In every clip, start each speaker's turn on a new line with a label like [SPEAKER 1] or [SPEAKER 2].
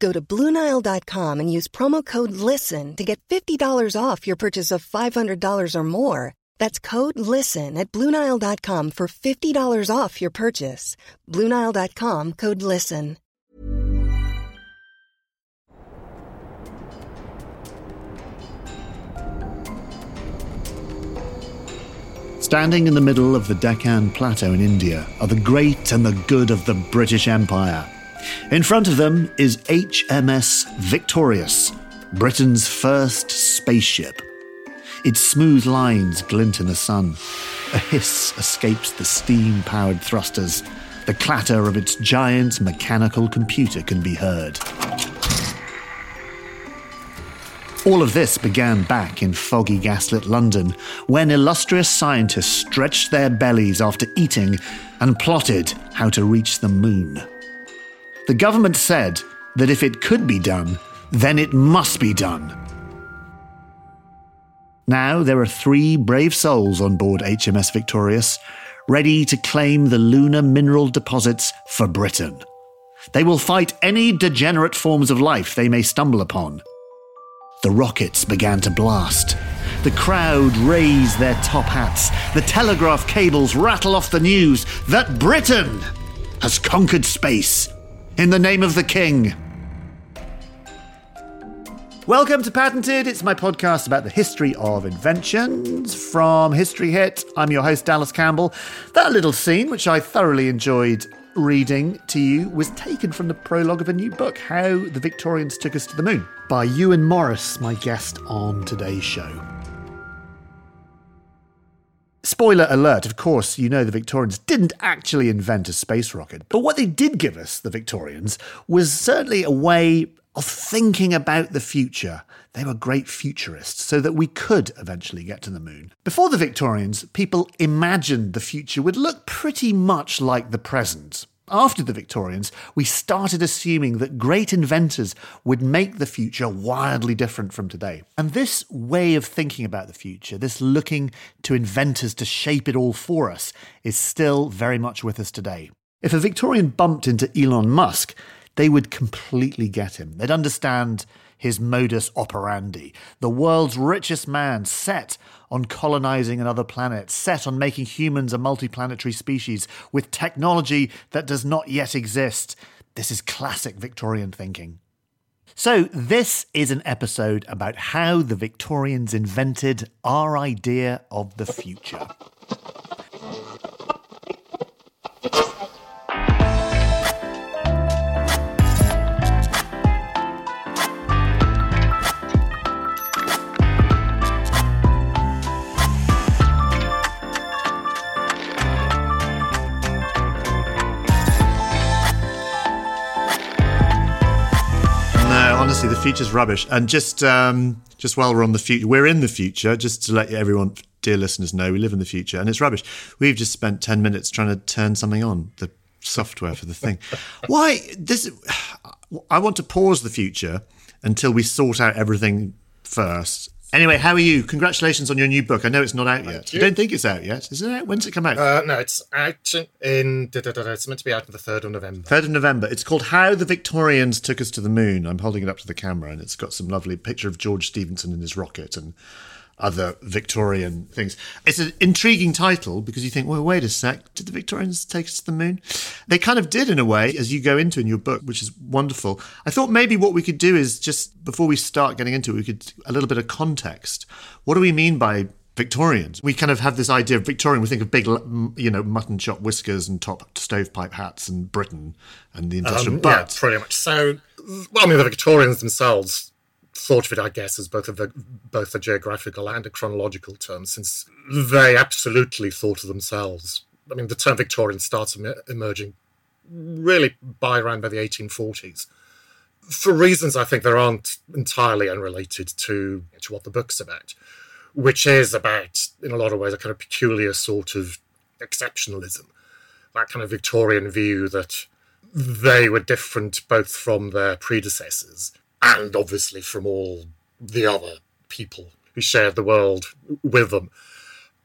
[SPEAKER 1] Go to BlueNile.com and use promo code LISTEN to get $50 off your purchase of $500 or more. That's code LISTEN at BlueNile.com for $50 off your purchase. BlueNile.com code LISTEN.
[SPEAKER 2] Standing in the middle of the Deccan Plateau in India are the great and the good of the British Empire. In front of them is HMS Victorious, Britain's first spaceship. Its smooth lines glint in the sun. A hiss escapes the steam powered thrusters. The clatter of its giant mechanical computer can be heard. All of this began back in foggy gaslit London, when illustrious scientists stretched their bellies after eating and plotted how to reach the moon. The government said that if it could be done, then it must be done. Now there are three brave souls on board HMS Victorious, ready to claim the lunar mineral deposits for Britain. They will fight any degenerate forms of life they may stumble upon. The rockets began to blast. The crowd raised their top hats. The telegraph cables rattle off the news that Britain has conquered space in the name of the King. Welcome to Patented. It's my podcast about the history of inventions from History Hit. I'm your host, Dallas Campbell. That little scene, which I thoroughly enjoyed reading to you, was taken from the prologue of a new book, How the Victorians Took Us to the Moon, by Iwan Morus, my guest on today's show. Spoiler alert, of course, you know the Victorians didn't actually invent a space rocket, but what they did give us, the Victorians, was certainly a way of thinking about the future. They were great futurists, so that we could eventually get to the moon. Before the Victorians, people imagined the future would look pretty much like the present. After the Victorians, we started assuming that great inventors would make the future wildly different from today. And this way of thinking about the future, this looking to inventors to shape it all for us, is still very much with us today. If a Victorian bumped into Elon Musk, they would completely get him. They'd understand his modus operandi. The world's richest man set on colonizing another planet, set on making humans a multiplanetary species with technology that does not yet exist. This is classic Victorian thinking. So, this is an episode about how the Victorians invented our idea of the future. The future's rubbish. And just um, just while we're on the future, we're in the future. Just to let everyone, dear listeners, know, we live in the future, and it's rubbish. We've just spent ten minutes trying to turn something on the software for the thing. Why this? I want to pause the future until we sort out everything first Anyway, how are you? Congratulations on your new book. I know it's not out yet. You. I don't think it's out yet. Is it out? When's it come out?
[SPEAKER 3] Uh, no, it's out in. Da, da, da, it's meant to be out on the third of November.
[SPEAKER 2] Third of November. It's called "How the Victorians Took Us to the Moon." I'm holding it up to the camera, and it's got some lovely picture of George Stephenson in his rocket, and other Victorian things. It's an intriguing title because you think, well, wait a sec, did the Victorians take us to the moon? They kind of did in a way, as you go into in your book, which is wonderful. I thought maybe what we could do is just before we start getting into it, we could a little bit of context. What do we mean by Victorians. We kind of have this idea of Victorian. We think of big, you know, mutton chop whiskers and top stovepipe hats and Britain and the industrial.
[SPEAKER 3] Um,
[SPEAKER 2] but
[SPEAKER 3] yeah, pretty much. So, well, I mean, the Victorians themselves thought of it, I guess, as both a both a geographical and a chronological term, since they absolutely thought of themselves. I mean, the term Victorian starts emerging really by around by the 1840s, for reasons I think that aren't entirely unrelated to to what the book's about which is about, in a lot of ways, a kind of peculiar sort of exceptionalism, that kind of Victorian view that they were different both from their predecessors and obviously from all the other people who shared the world with them.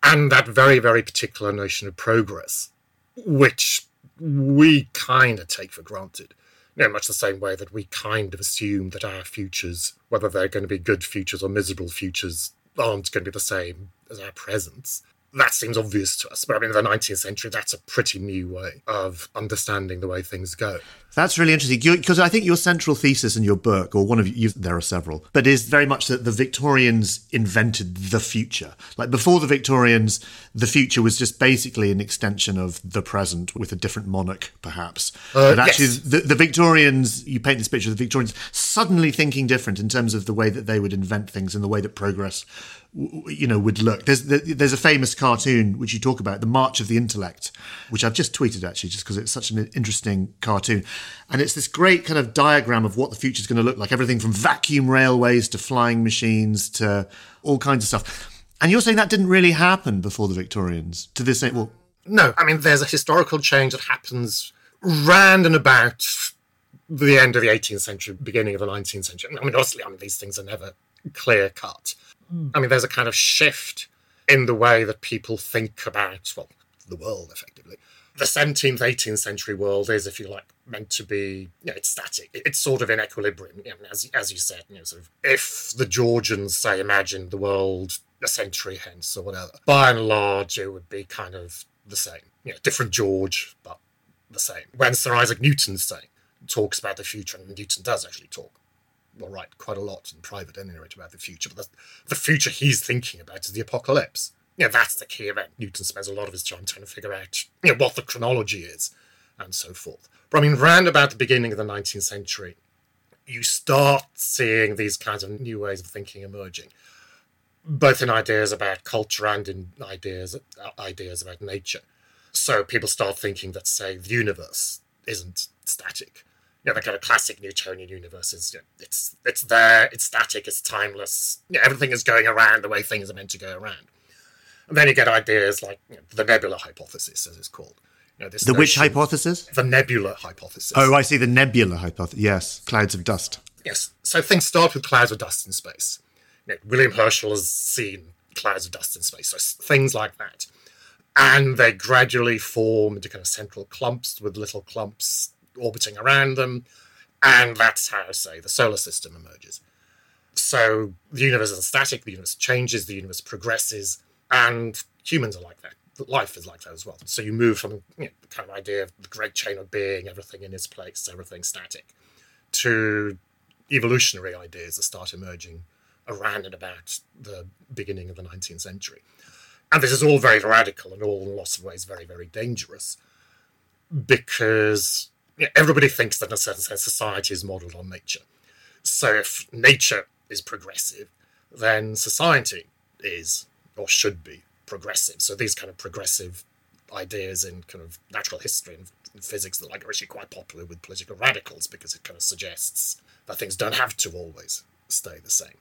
[SPEAKER 3] And that very, very particular notion of progress, which we kind of take for granted. You know, much the same way that we kind of assume that our futures, whether they're going to be good futures or miserable futures, aren't going to be the same as our presents. That seems obvious to us, but I mean, in the 19th century, that's a pretty new way of understanding the way things go.
[SPEAKER 2] That's really interesting because I think your central thesis in your book, or one of you, there are several, but is very much that the Victorians invented the future. Like before the Victorians, the future was just basically an extension of the present with a different monarch, perhaps.
[SPEAKER 3] Uh,
[SPEAKER 2] but actually,
[SPEAKER 3] yes.
[SPEAKER 2] the, the Victorians, you paint this picture of the Victorians suddenly thinking different in terms of the way that they would invent things and the way that progress you know would look there's there's a famous cartoon which you talk about the march of the intellect which i've just tweeted actually just because it's such an interesting cartoon and it's this great kind of diagram of what the future is going to look like. Everything from vacuum railways to flying machines to all kinds of stuff. And you're saying that didn't really happen before the Victorians to this well
[SPEAKER 3] no i mean there's a historical change that happens round and about the end of the 18th century beginning of the 19th century. I mean obviously i mean these things are never clear cut. Hmm. I mean there's a kind of shift in the way that people think about well the world effectively. The 17th 18th century world is if you like meant to be, you know, it's static. It's sort of in equilibrium. You know, as as you said, you know, sort of if the Georgians say imagine the world a century hence or whatever, by and large it would be kind of the same. You know, different George, but the same. When Sir Isaac Newton's saying talks about the future, and Newton does actually talk well, write quite a lot in private anyway about the future, but the, future he's thinking about is the apocalypse. You know, that's the key event. Newton spends a lot of his time trying to figure out you know, what the chronology is and so forth. But I mean, round about the beginning of the 19th century, you start seeing these kinds of new ways of thinking emerging, both in ideas about culture and in ideas uh, ideas about nature. So people start thinking that, say, the universe isn't static. You know, the kind of classic Newtonian universe is you know, it's it's there, it's static, it's timeless. You know, everything is going around the way things are meant to go around. And then you get ideas like you know, the nebula hypothesis, as it's called,
[SPEAKER 2] the which hypothesis?
[SPEAKER 3] The nebula hypothesis.
[SPEAKER 2] Oh, I see. The nebula hypothesis. Yes, clouds of dust.
[SPEAKER 3] Yes. So things start with clouds of dust in space. You know, William Herschel has seen clouds of dust in space, so things like that. And they gradually form into kind of central clumps with little clumps orbiting around them. And that's how, say, the solar system emerges. So the universe isn't static, the universe changes, the universe progresses, and humans are like that life is like that as well. So you move from you know, the kind of idea of the great chain of being, everything in its place, everything static, to evolutionary ideas that start emerging around and about the beginning of the 19th century. And this is all very radical and all in lots of ways very, very dangerous because you know, everybody thinks that in a certain sense society is modeled on nature. So if nature is progressive, then society is or should be progressive. So these kind of progressive ideas in kind of natural history and physics that like are actually quite popular with political radicals because it kind of suggests that things don't have to always stay the same.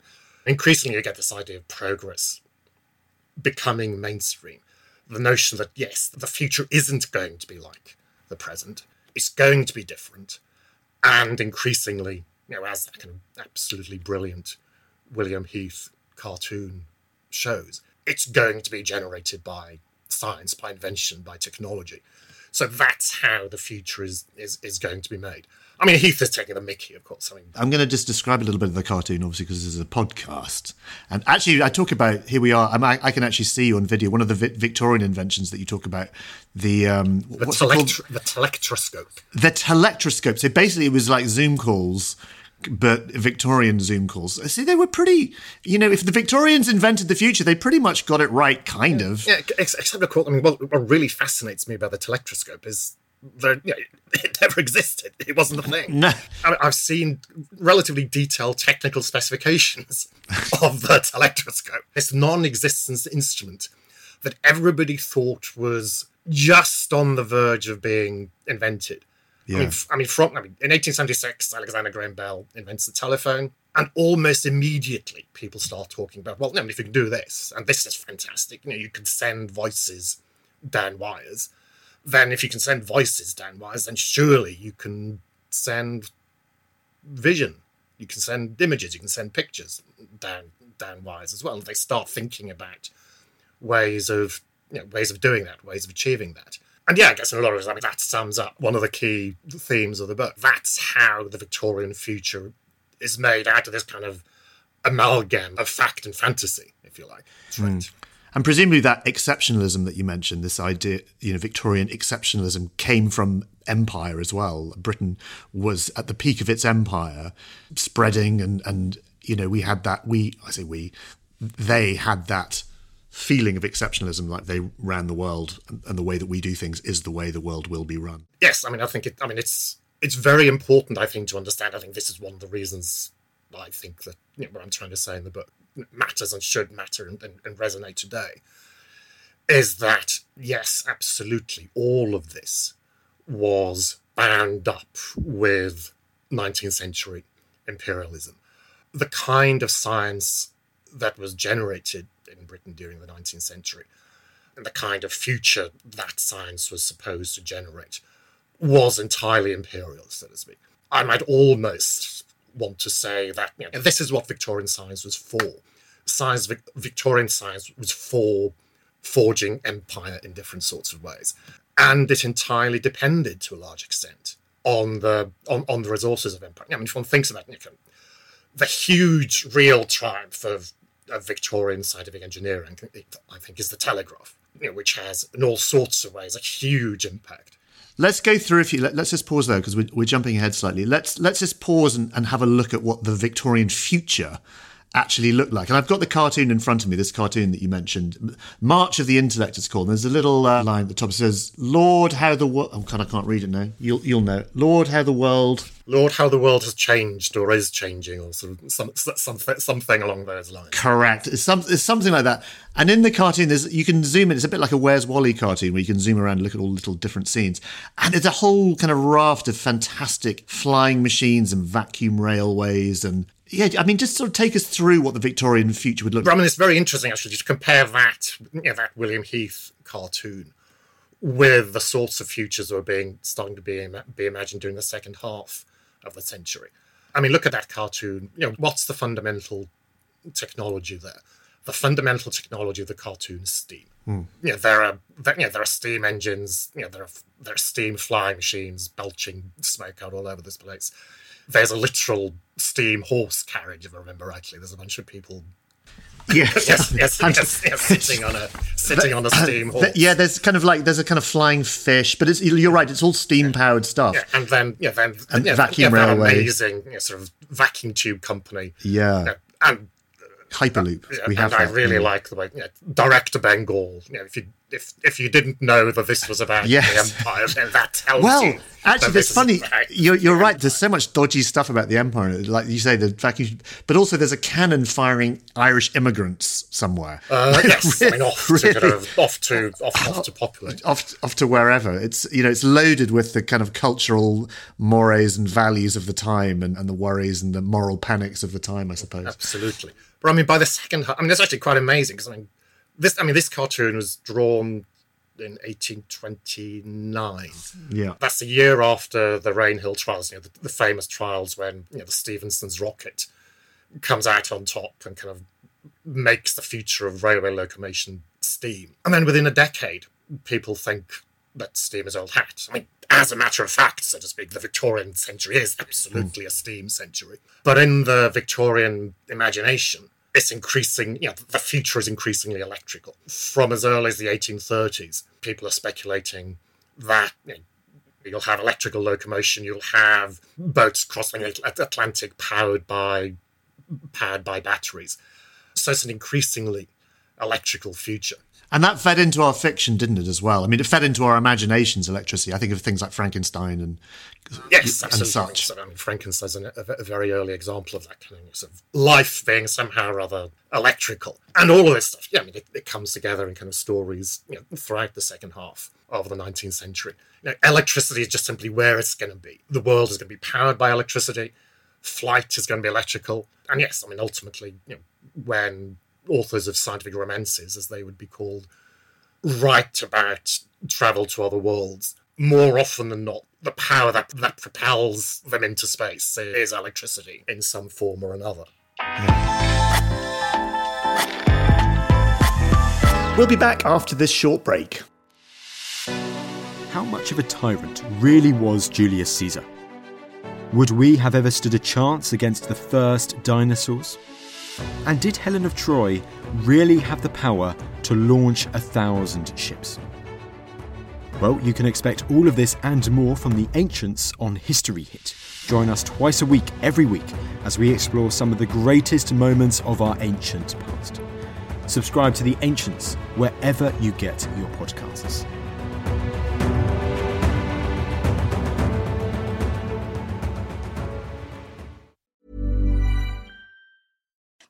[SPEAKER 3] Increasingly, you get this idea of progress becoming mainstream. The notion that yes, the future isn't going to be like the present; it's going to be different, and increasingly, you know, as that kind of absolutely brilliant William Heath cartoon shows, it's going to be generated by science, by invention, by technology. So that's how the future is is, is going to be made. I mean, Heath is taking the Mickey, of course. I mean,
[SPEAKER 2] I'm going to just describe a little bit of the cartoon, obviously, because this is a podcast. And actually, I talk about here we are. I, I can actually see you on video. One of the vi- Victorian inventions that you talk about, the um,
[SPEAKER 3] the,
[SPEAKER 2] called?
[SPEAKER 3] the telectroscope.
[SPEAKER 2] the telectroscope. So basically, it was like Zoom calls, but Victorian Zoom calls. See, they were pretty. You know, if the Victorians invented the future, they pretty much got it right, kind of.
[SPEAKER 3] Yeah, ex- except of course, I mean, what, what really fascinates me about the telectroscope is that you know, it never existed. It wasn't a thing.
[SPEAKER 2] No.
[SPEAKER 3] I I've seen relatively detailed technical specifications of the telectroscope. This non-existence instrument that everybody thought was just on the verge of being invented. I
[SPEAKER 2] Yeah.
[SPEAKER 3] mean, f- I mean, from I mean, in 1876, Alexander Graham Bell invents the telephone, and almost immediately people start talking about, well, no, if you can do this, and this is fantastic, you know, you can send voices down wires. Then, if you can send voices down wires, then surely you can send vision. You can send images. You can send pictures down down wires as well. They start thinking about ways of you know, ways of doing that, ways of achieving that. And yeah, I guess in a lot of ways, I mean, that sums up one of the key themes of the book. That's how the Victorian future is made out of this kind of amalgam of fact and fantasy, if you like. Right.
[SPEAKER 2] And presumably that exceptionalism that you mentioned, this idea, you know, Victorian exceptionalism came from empire as well. Britain was at the peak of its empire, spreading and and you know, we had that we I say we they had that feeling of exceptionalism like they ran the world and, the way that we do things is the way the world will be run.
[SPEAKER 3] Yes, I mean, I think it. I mean, it's it's very important. I think to understand. I think this is one of the reasons I think that you know, what I'm trying to say in the book matters and should matter and, and, and resonate today. Is that yes, absolutely, all of this was bound up with 19th century imperialism. The kind of science that was generated in Britain during the 19th century and the kind of future that science was supposed to generate was entirely imperial, so to speak. I might almost want to say that you know, this is what Victorian science was for. Science, Victorian science was for forging empire in different sorts of ways, and it entirely depended to a large extent on the on, on the resources of empire. I mean, if one thinks about it, the huge real triumph of, of Victorian scientific engineering, I think, is the telegraph, you know, which has in all sorts of ways a huge impact.
[SPEAKER 2] Let's go through a few. Let, us just pause there because we're, we're jumping ahead slightly. Let's let's just pause and, and have a look at what the Victorian future actually look like. And I've got the cartoon in front of me. This cartoon that you mentioned, March of the Intellect, it's called. And there's a little uh, line at the top that says, "Lord, how the world." Oh, God, I can't read it now. You'll you'll know. Lord, how the world.
[SPEAKER 3] Lord, how the world has changed or is changing, or sort of some, something, something along those lines.
[SPEAKER 2] Correct. It's, some, it's something like that. And in the cartoon, there's you can zoom in. It's a bit like a Where's Wally cartoon where you can zoom around and look at all the little different scenes. And it's a whole kind of raft of fantastic flying machines and vacuum railways and yeah, I mean, just sort of take us through what the Victorian future would look like.
[SPEAKER 3] I mean, it's very interesting actually to compare that, you know, that William Heath cartoon with the sorts of futures that were being starting to be be imagined during the second half of the century. I mean, look at that cartoon. You know, what's the fundamental technology there? The fundamental technology of the cartoon is steam. Hmm. You know, there are there, you know, there are steam engines. You know, there are there are steam flying machines belching smoke out all over this place. There's a literal steam horse carriage, if I remember rightly. There's a bunch of people
[SPEAKER 2] Yes,
[SPEAKER 3] yes, yes, yes, yes, sitting on a sitting on a uh, steam horse.
[SPEAKER 2] Yeah, there's kind of like there's a kind of flying fish, but it's, you're right. It's all steam powered stuff.
[SPEAKER 3] Yeah, and then yeah, then
[SPEAKER 2] And
[SPEAKER 3] yeah,
[SPEAKER 2] vacuum
[SPEAKER 3] yeah,
[SPEAKER 2] railway.
[SPEAKER 3] amazing sort of vacuum tube company.
[SPEAKER 2] Yeah,
[SPEAKER 3] Yeah, and
[SPEAKER 2] Hyperloop.
[SPEAKER 3] yeah,
[SPEAKER 2] we have
[SPEAKER 3] and I
[SPEAKER 2] that.
[SPEAKER 3] really like the way you know, direct to Bengal. You know, if you if if you didn't know that this was about
[SPEAKER 2] Yes.
[SPEAKER 3] the empire, then that tells
[SPEAKER 2] Well,
[SPEAKER 3] you.
[SPEAKER 2] actually,
[SPEAKER 3] that
[SPEAKER 2] that's
[SPEAKER 3] this
[SPEAKER 2] funny. You're, you're right. There's so much dodgy stuff about the empire, like you say, the vacuum. But also, there's a cannon firing Irish immigrants somewhere.
[SPEAKER 3] Uh, yes, I mean, off to kind
[SPEAKER 2] really?
[SPEAKER 3] of off to off, off to populate.
[SPEAKER 2] off off to wherever. It's you know it's loaded with the kind of cultural mores and values of the time and, and the worries and the moral panics of the time, I suppose.
[SPEAKER 3] Absolutely. But I mean, by the second, I mean, that's actually quite amazing because I mean, this, I mean, this cartoon was drawn in 1829.
[SPEAKER 2] Yeah.
[SPEAKER 3] That's the year after the Rainhill trials, you know, the, the famous trials when you know the Stephenson's rocket comes out on top and kind of makes the future of railway locomotion steam. And then within a decade, people think that steam is old hat. I mean, as a matter of fact, so to speak, the Victorian century is absolutely a steam century. But in the Victorian imagination, it's increasing, you know, the future is increasingly electrical. From as early as the 1830s, people are speculating that you know, you'll have electrical locomotion, you'll have hmm. boats crossing the Atlantic powered by powered by batteries. So it's an increasingly electrical future.
[SPEAKER 2] And that fed into our fiction, didn't it, as well? I mean, it fed into our imaginations, electricity. I think of things like Frankenstein and
[SPEAKER 3] yes,
[SPEAKER 2] and
[SPEAKER 3] absolutely.
[SPEAKER 2] such.
[SPEAKER 3] So, I mean, Frankenstein's a, a, very early example of that kind of, sort of life being somehow rather electrical, and all of this stuff. Yeah, I mean, it, it comes together in kind of stories you know, throughout the second half of the 19th century. You know, electricity is just simply where it's going to be. The world is going to be powered by electricity. Flight is going to be electrical, and yes, I mean, ultimately, you know, when authors of scientific romances, as they would be called, write about travel to other worlds, more often than not, the power that, that propels them into space is electricity in some form or another.
[SPEAKER 2] We'll be back after this short break.
[SPEAKER 4] How much of a tyrant really was Julius Caesar? Would we have ever stood a chance against the first dinosaurs? And did Helen of Troy really have the power to launch a thousand ships? Well, you can expect all of this and more from the Ancients on History Hit. Join us twice a week, every week, as we explore some of the greatest moments of our ancient past. Subscribe to The Ancients wherever you get your podcasts.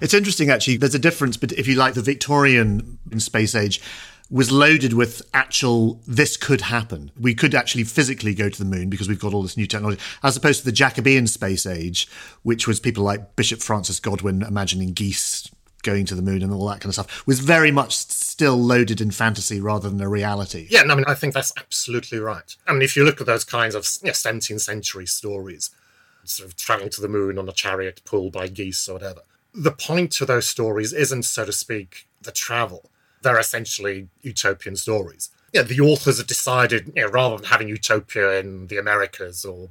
[SPEAKER 2] It's interesting, actually. There's a difference, but if you like, the Victorian space age was loaded with actual this could happen. We could actually physically go to the moon because we've got all this new technology, as opposed to the Jacobean space age, which was people like Bishop Francis Godwin imagining geese going to the moon and all that kind of stuff, was very much still loaded in fantasy rather than a reality.
[SPEAKER 3] Yeah, no, I mean, I think that's absolutely right. I mean, if you look at those kinds of you know, 17th century stories, sort of traveling to the moon on a chariot pulled by geese or whatever, the point to those stories isn't, so to speak, the travel. They're essentially utopian stories. Yeah, the authors have decided, you know, rather than having utopia in the Americas or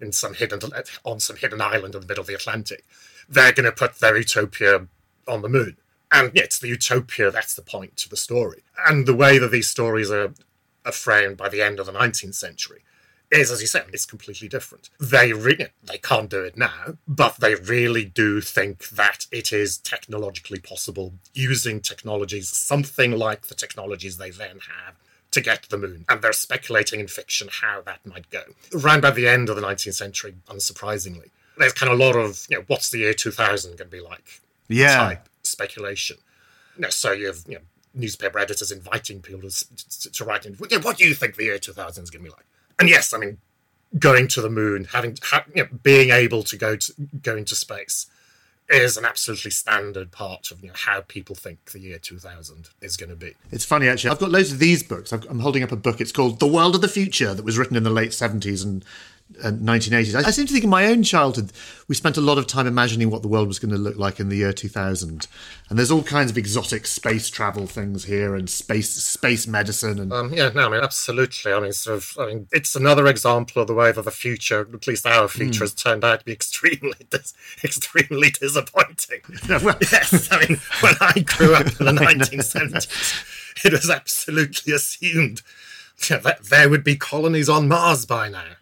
[SPEAKER 3] in some hidden on some hidden island in the middle of the Atlantic, they're going to put their utopia on the moon. And yeah, it's the utopia that's the point to the story. And the way that these stories are, are framed by the end of the 19th century is, as you said, it's completely different. They re- they can't do it now, but they really do think that it is technologically possible using technologies, something like the technologies they then have to get to the moon. And they're speculating in fiction how that might go. Around by the end of the 19th century, unsurprisingly, there's kind of a lot of, you know, what's the year 2000 going to be like?
[SPEAKER 2] Yeah.
[SPEAKER 3] Type. speculation. You know, so you have you know, newspaper editors inviting people to, to, to write in, what do you think the year 2000 is going to be like? And yes, I mean, going to the moon, having ha, you know, being able to go to go into space is an absolutely standard part of you know, how people think the year 2000 is going to be.
[SPEAKER 2] It's funny, actually. I've got loads of these books. I'm holding up a book. It's called The World of the Future that was written in the late 70s and 1980s. I seem to think in my own childhood, we spent a lot of time imagining what the world was going to look like in the year 2000. And there's all kinds of exotic space travel things here and space space medicine. And
[SPEAKER 3] um, yeah, no, I mean, absolutely. I mean, sort of, I mean, it's another example of the way that the future, at least our future, mm. has turned out to be extremely, dis- extremely disappointing. well, yes, I mean, when I grew up in the 1970s, it was absolutely assumed that there would be colonies on Mars by now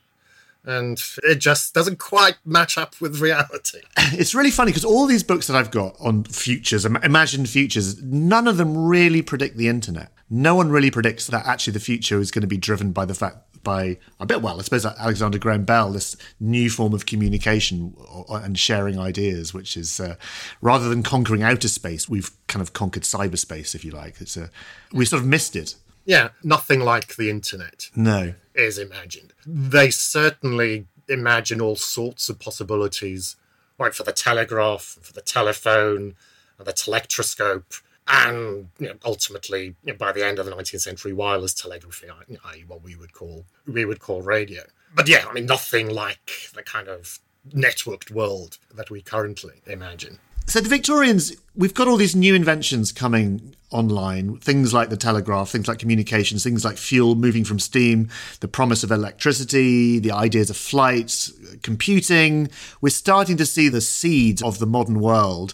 [SPEAKER 3] and it just doesn't quite match up with reality.
[SPEAKER 2] It's really funny because all these books that I've got on futures, imagined futures, none of them really predict the internet. No one really predicts that actually the future is going to be driven by the fact by a bit well, I suppose Alexander Graham Bell, this new form of communication and sharing ideas, which is uh, rather than conquering outer space, we've kind of conquered cyberspace, if you like. It's a we sort of missed it.
[SPEAKER 3] Yeah, nothing like the internet.
[SPEAKER 2] No,
[SPEAKER 3] is imagined they certainly imagine all sorts of possibilities, right, for the telegraph, for the telephone, the telectroscope, and you know, ultimately, you know, by the end of the 19th century, wireless telegraphy, i.e., what we would call we would call radio. But yeah, I mean, nothing like the kind of networked world that we currently imagine.
[SPEAKER 2] So the Victorians, we've got all these new inventions coming online, things like the telegraph, things like communications, things like fuel moving from steam, the promise of electricity, the ideas of flight, computing. We're starting to see the seeds of the modern world.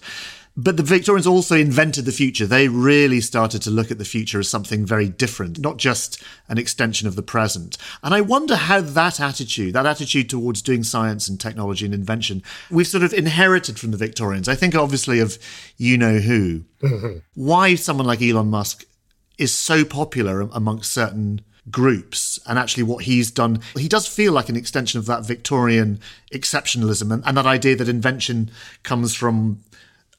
[SPEAKER 2] But the Victorians also invented the future. They really started to look at the future as something very different, not just an extension of the present. And I wonder how that attitude, that attitude towards doing science and technology and invention, we've sort of inherited from the Victorians. I think obviously of you know who. Mm-hmm. Why someone like Elon Musk is so popular amongst certain groups and actually what he's done he does feel like an extension of that victorian exceptionalism and, and that idea that invention comes from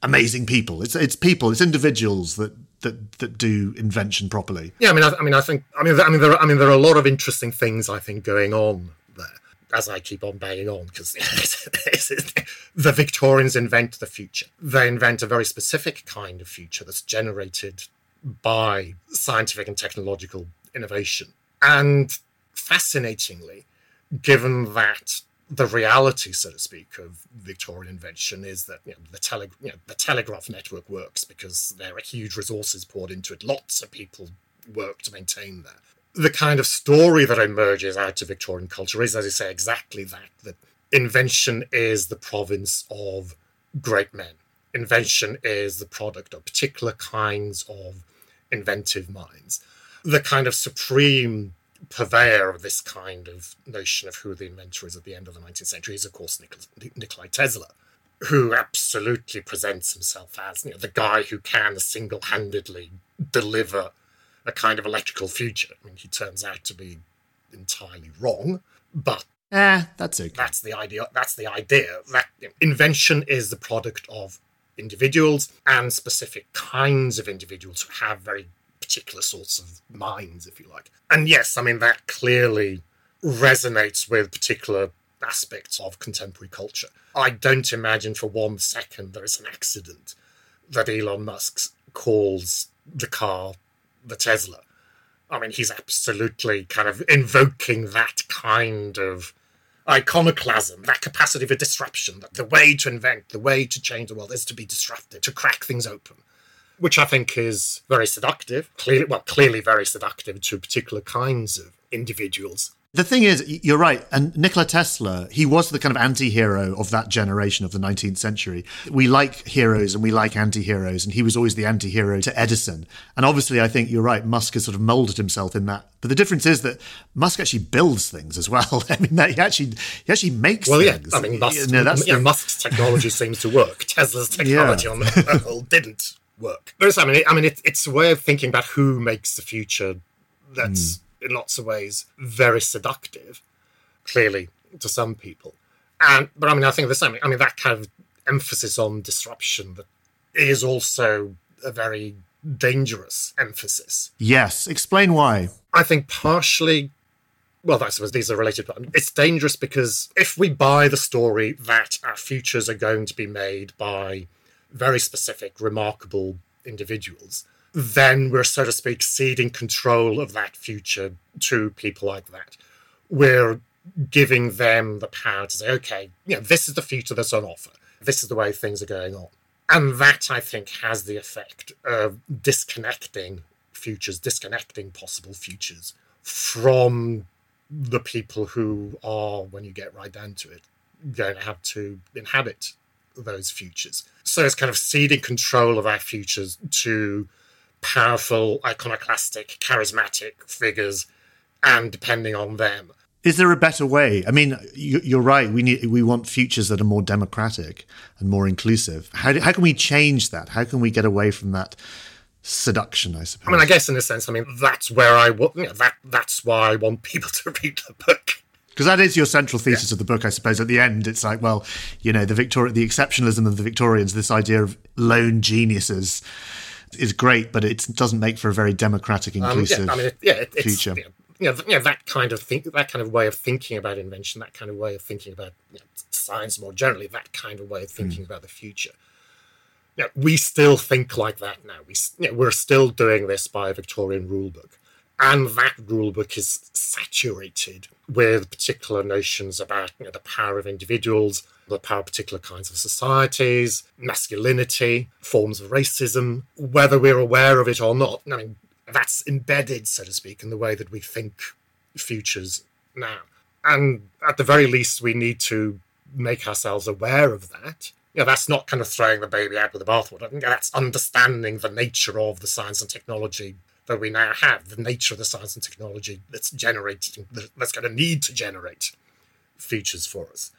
[SPEAKER 2] amazing people. It's it's people, it's individuals that that that do invention properly.
[SPEAKER 3] Yeah, I mean, I, I mean, I think, I mean, I mean, there, are, I mean, there are a lot of interesting things I think going on there. As I keep on banging on, because the Victorians invent the future. They invent a very specific kind of future that's generated by scientific and technological innovation. And fascinatingly, given that the reality, so to speak, of Victorian invention is that you know, the, tele- you know, the telegraph network works because there are huge resources poured into it. Lots of people work to maintain that. The kind of story that emerges out of Victorian culture is, as you say, exactly that that invention is the province of great men. Invention is the product of particular kinds of inventive minds. The kind of supreme purveyor of this kind of notion of who the inventor is at the end of the 19th century is, of course, Nikolai Tesla, who absolutely presents himself as you know, the guy who can single handedly deliver a kind of electrical future. I mean, he turns out to be entirely wrong, but.
[SPEAKER 2] Eh, that's okay.
[SPEAKER 3] That's the idea. That's the idea that you know, invention is the product of individuals and specific kinds of individuals who have very particular sorts of minds, if you like. And yes, I mean, that clearly resonates with particular aspects of contemporary culture. I don't imagine for one second there is an accident that Elon Musk calls the car the Tesla. I mean, he's absolutely kind of invoking that kind of iconoclasm, that capacity for disruption, that the way to invent, the way to change the world is to be disrupted, to crack things open which I think is very seductive. Clearly, well, clearly very seductive to particular kinds of individuals.
[SPEAKER 2] The thing is, you're right. And Nikola Tesla, he was the kind of anti hero of that generation of the 19th century. We like heroes and we like anti heroes, and he was always the anti hero to Edison. And obviously, I think you're right. Musk has sort of molded himself in that. But the difference is that Musk actually builds things as well. I mean, that he actually he actually makes things. well,
[SPEAKER 3] things. yeah. I mean, Musk, you know, yeah, the... Musk's technology seems to work. Tesla's technology yeah. on the whole didn't work. But I mean, I mean, it, it's a way of thinking about who makes the future that's mm. in lots of ways very seductive, clearly to some people. And but I mean, I think the same. I mean, that kind of emphasis on disruption that is also a very dangerous emphasis.
[SPEAKER 2] Yes, explain why.
[SPEAKER 3] I think partially, well, I suppose these are related, but it's dangerous because if we buy the story that our futures are going to be made by very specific, remarkable individuals, then we're, so to speak, ceding control of that future to people like that. We're giving them the power to say, okay, you know, this is the future that's on offer. This is the way things are going on. And that, I think, has the effect of disconnecting futures, disconnecting possible futures from the people who are, when you get right down to it, going to have to inhabit those futures. So it's kind of ceding control of our futures to powerful, iconoclastic, charismatic figures, and depending on them.
[SPEAKER 2] Is there a better way? I mean, you're right. We need we want futures that are more democratic and more inclusive. How do, how can we change that? How can we get away from that seduction? I suppose.
[SPEAKER 3] I mean, I guess in a sense, I mean that's where I you know, that that's why I want people to read the book
[SPEAKER 2] because that is your central thesis yeah. of the book, I suppose. At the end, it's like, well, you know, the Victoria, the exceptionalism of the Victorians, this idea of lone geniuses, is great, but it doesn't make for a very democratic, inclusive um, yeah, I mean, it, yeah, it, future.
[SPEAKER 3] Yeah, you know, you know, that kind of think, that kind of way of thinking about invention, that kind of way of thinking about you know, science more generally, that kind of way of thinking mm. about the future. You we still think like that now. We, you we're still doing this by a Victorian rulebook, and that rulebook is saturated with particular notions about you know, the power of individuals, the power of particular kinds of societies, masculinity, forms of racism, whether we're aware of it or not. I mean, that's embedded, so to speak, in the way that we think futures now. And at the very least, we need to make ourselves aware of that. You know, that's not kind of throwing the baby out with the bathwater. That's understanding the nature of the science and technology that we now have, the nature of the science and technology that's generating, that's going to need to generate futures for us.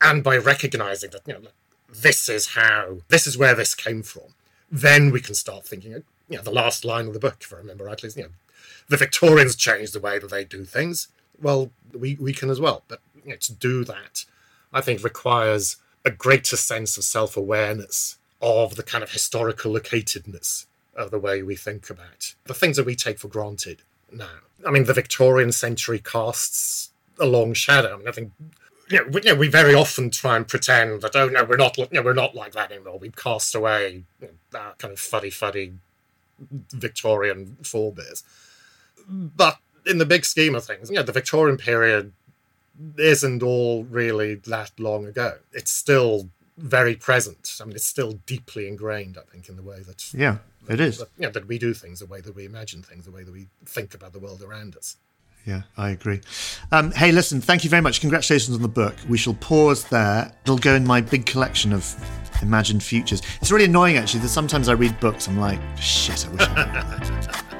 [SPEAKER 3] And by recognizing that, you know, this is how, this is where this came from, then we can start thinking, you know, the last line of the book, if I remember rightly, is, you know, the Victorians changed the way that they do things. Well, we, we can as well. But you know, to do that, I think requires a greater sense of self awareness of the kind of historical locatedness the way we think about the things that we take for granted now. I mean, the Victorian century casts a long shadow. I mean, I think you know, we, you know, we very often try and pretend that oh no, we're not, you know, we're not like that anymore. We've cast away you know, that kind of fuddy fuddy Victorian forebears. But in the big scheme of things, you know, the Victorian period isn't all really that long ago. It's still very present. I mean, it's still deeply ingrained, I think, in the way that
[SPEAKER 2] yeah, that, it is.
[SPEAKER 3] That, know, that we do things, the way that we imagine things, the way that we think about the world around us.
[SPEAKER 2] Yeah, I agree. Um, hey, listen, thank you very much. Congratulations on the book. We shall pause there. It'll go in my big collection of imagined futures. It's really annoying actually that sometimes I read books, I'm like, shit, I wish I had that.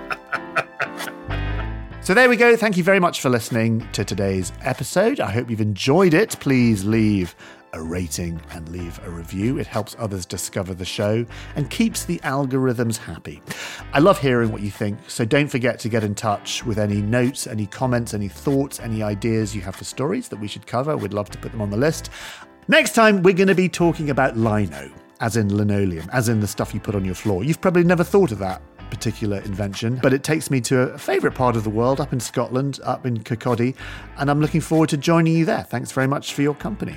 [SPEAKER 2] So there we go. Thank you very much for listening to today's episode. I hope you've enjoyed it. Please leave a rating and leave a review. It helps others discover the show and keeps the algorithms happy. I love hearing what you think, so don't forget to get in touch with any notes, any comments, any thoughts, any ideas you have for stories that we should cover. We'd love to put them on the list. Next time, we're going to be talking about lino, as in linoleum, as in the stuff you put on your floor. You've probably never thought of that particular invention, but it takes me to a favourite part of the world up in Scotland, up in Kirkcaldy, and I'm looking forward to joining you there. Thanks very much for your company.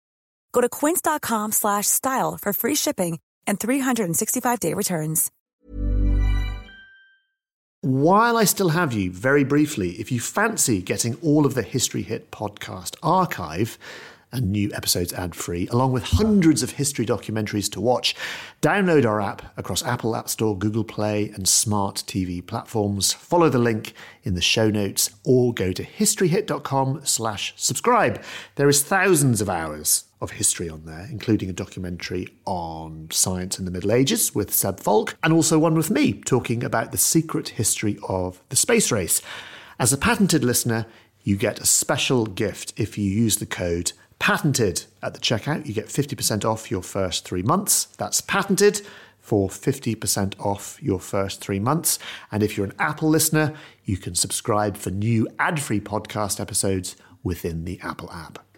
[SPEAKER 5] Go to quince.com slash style for free shipping and 365-day returns.
[SPEAKER 2] While I still have you, very briefly, if you fancy getting all of the History Hit podcast archive, and new episodes ad free, along with hundreds of history documentaries to watch. Download our app across Apple App Store, Google Play, and smart TV platforms. Follow the link in the show notes or go to historyhit.com slash subscribe. There is thousands of hours of history on there, including a documentary on science in the Middle Ages with Seb Falk, and also one with me talking about the secret history of the space race. As a patented listener, you get a special gift if you use the code patented at the checkout. You get 50% off your first three months. That's patented for 50% off your first three months. And if you're an Apple listener, you can subscribe for new ad free podcast episodes within the Apple app.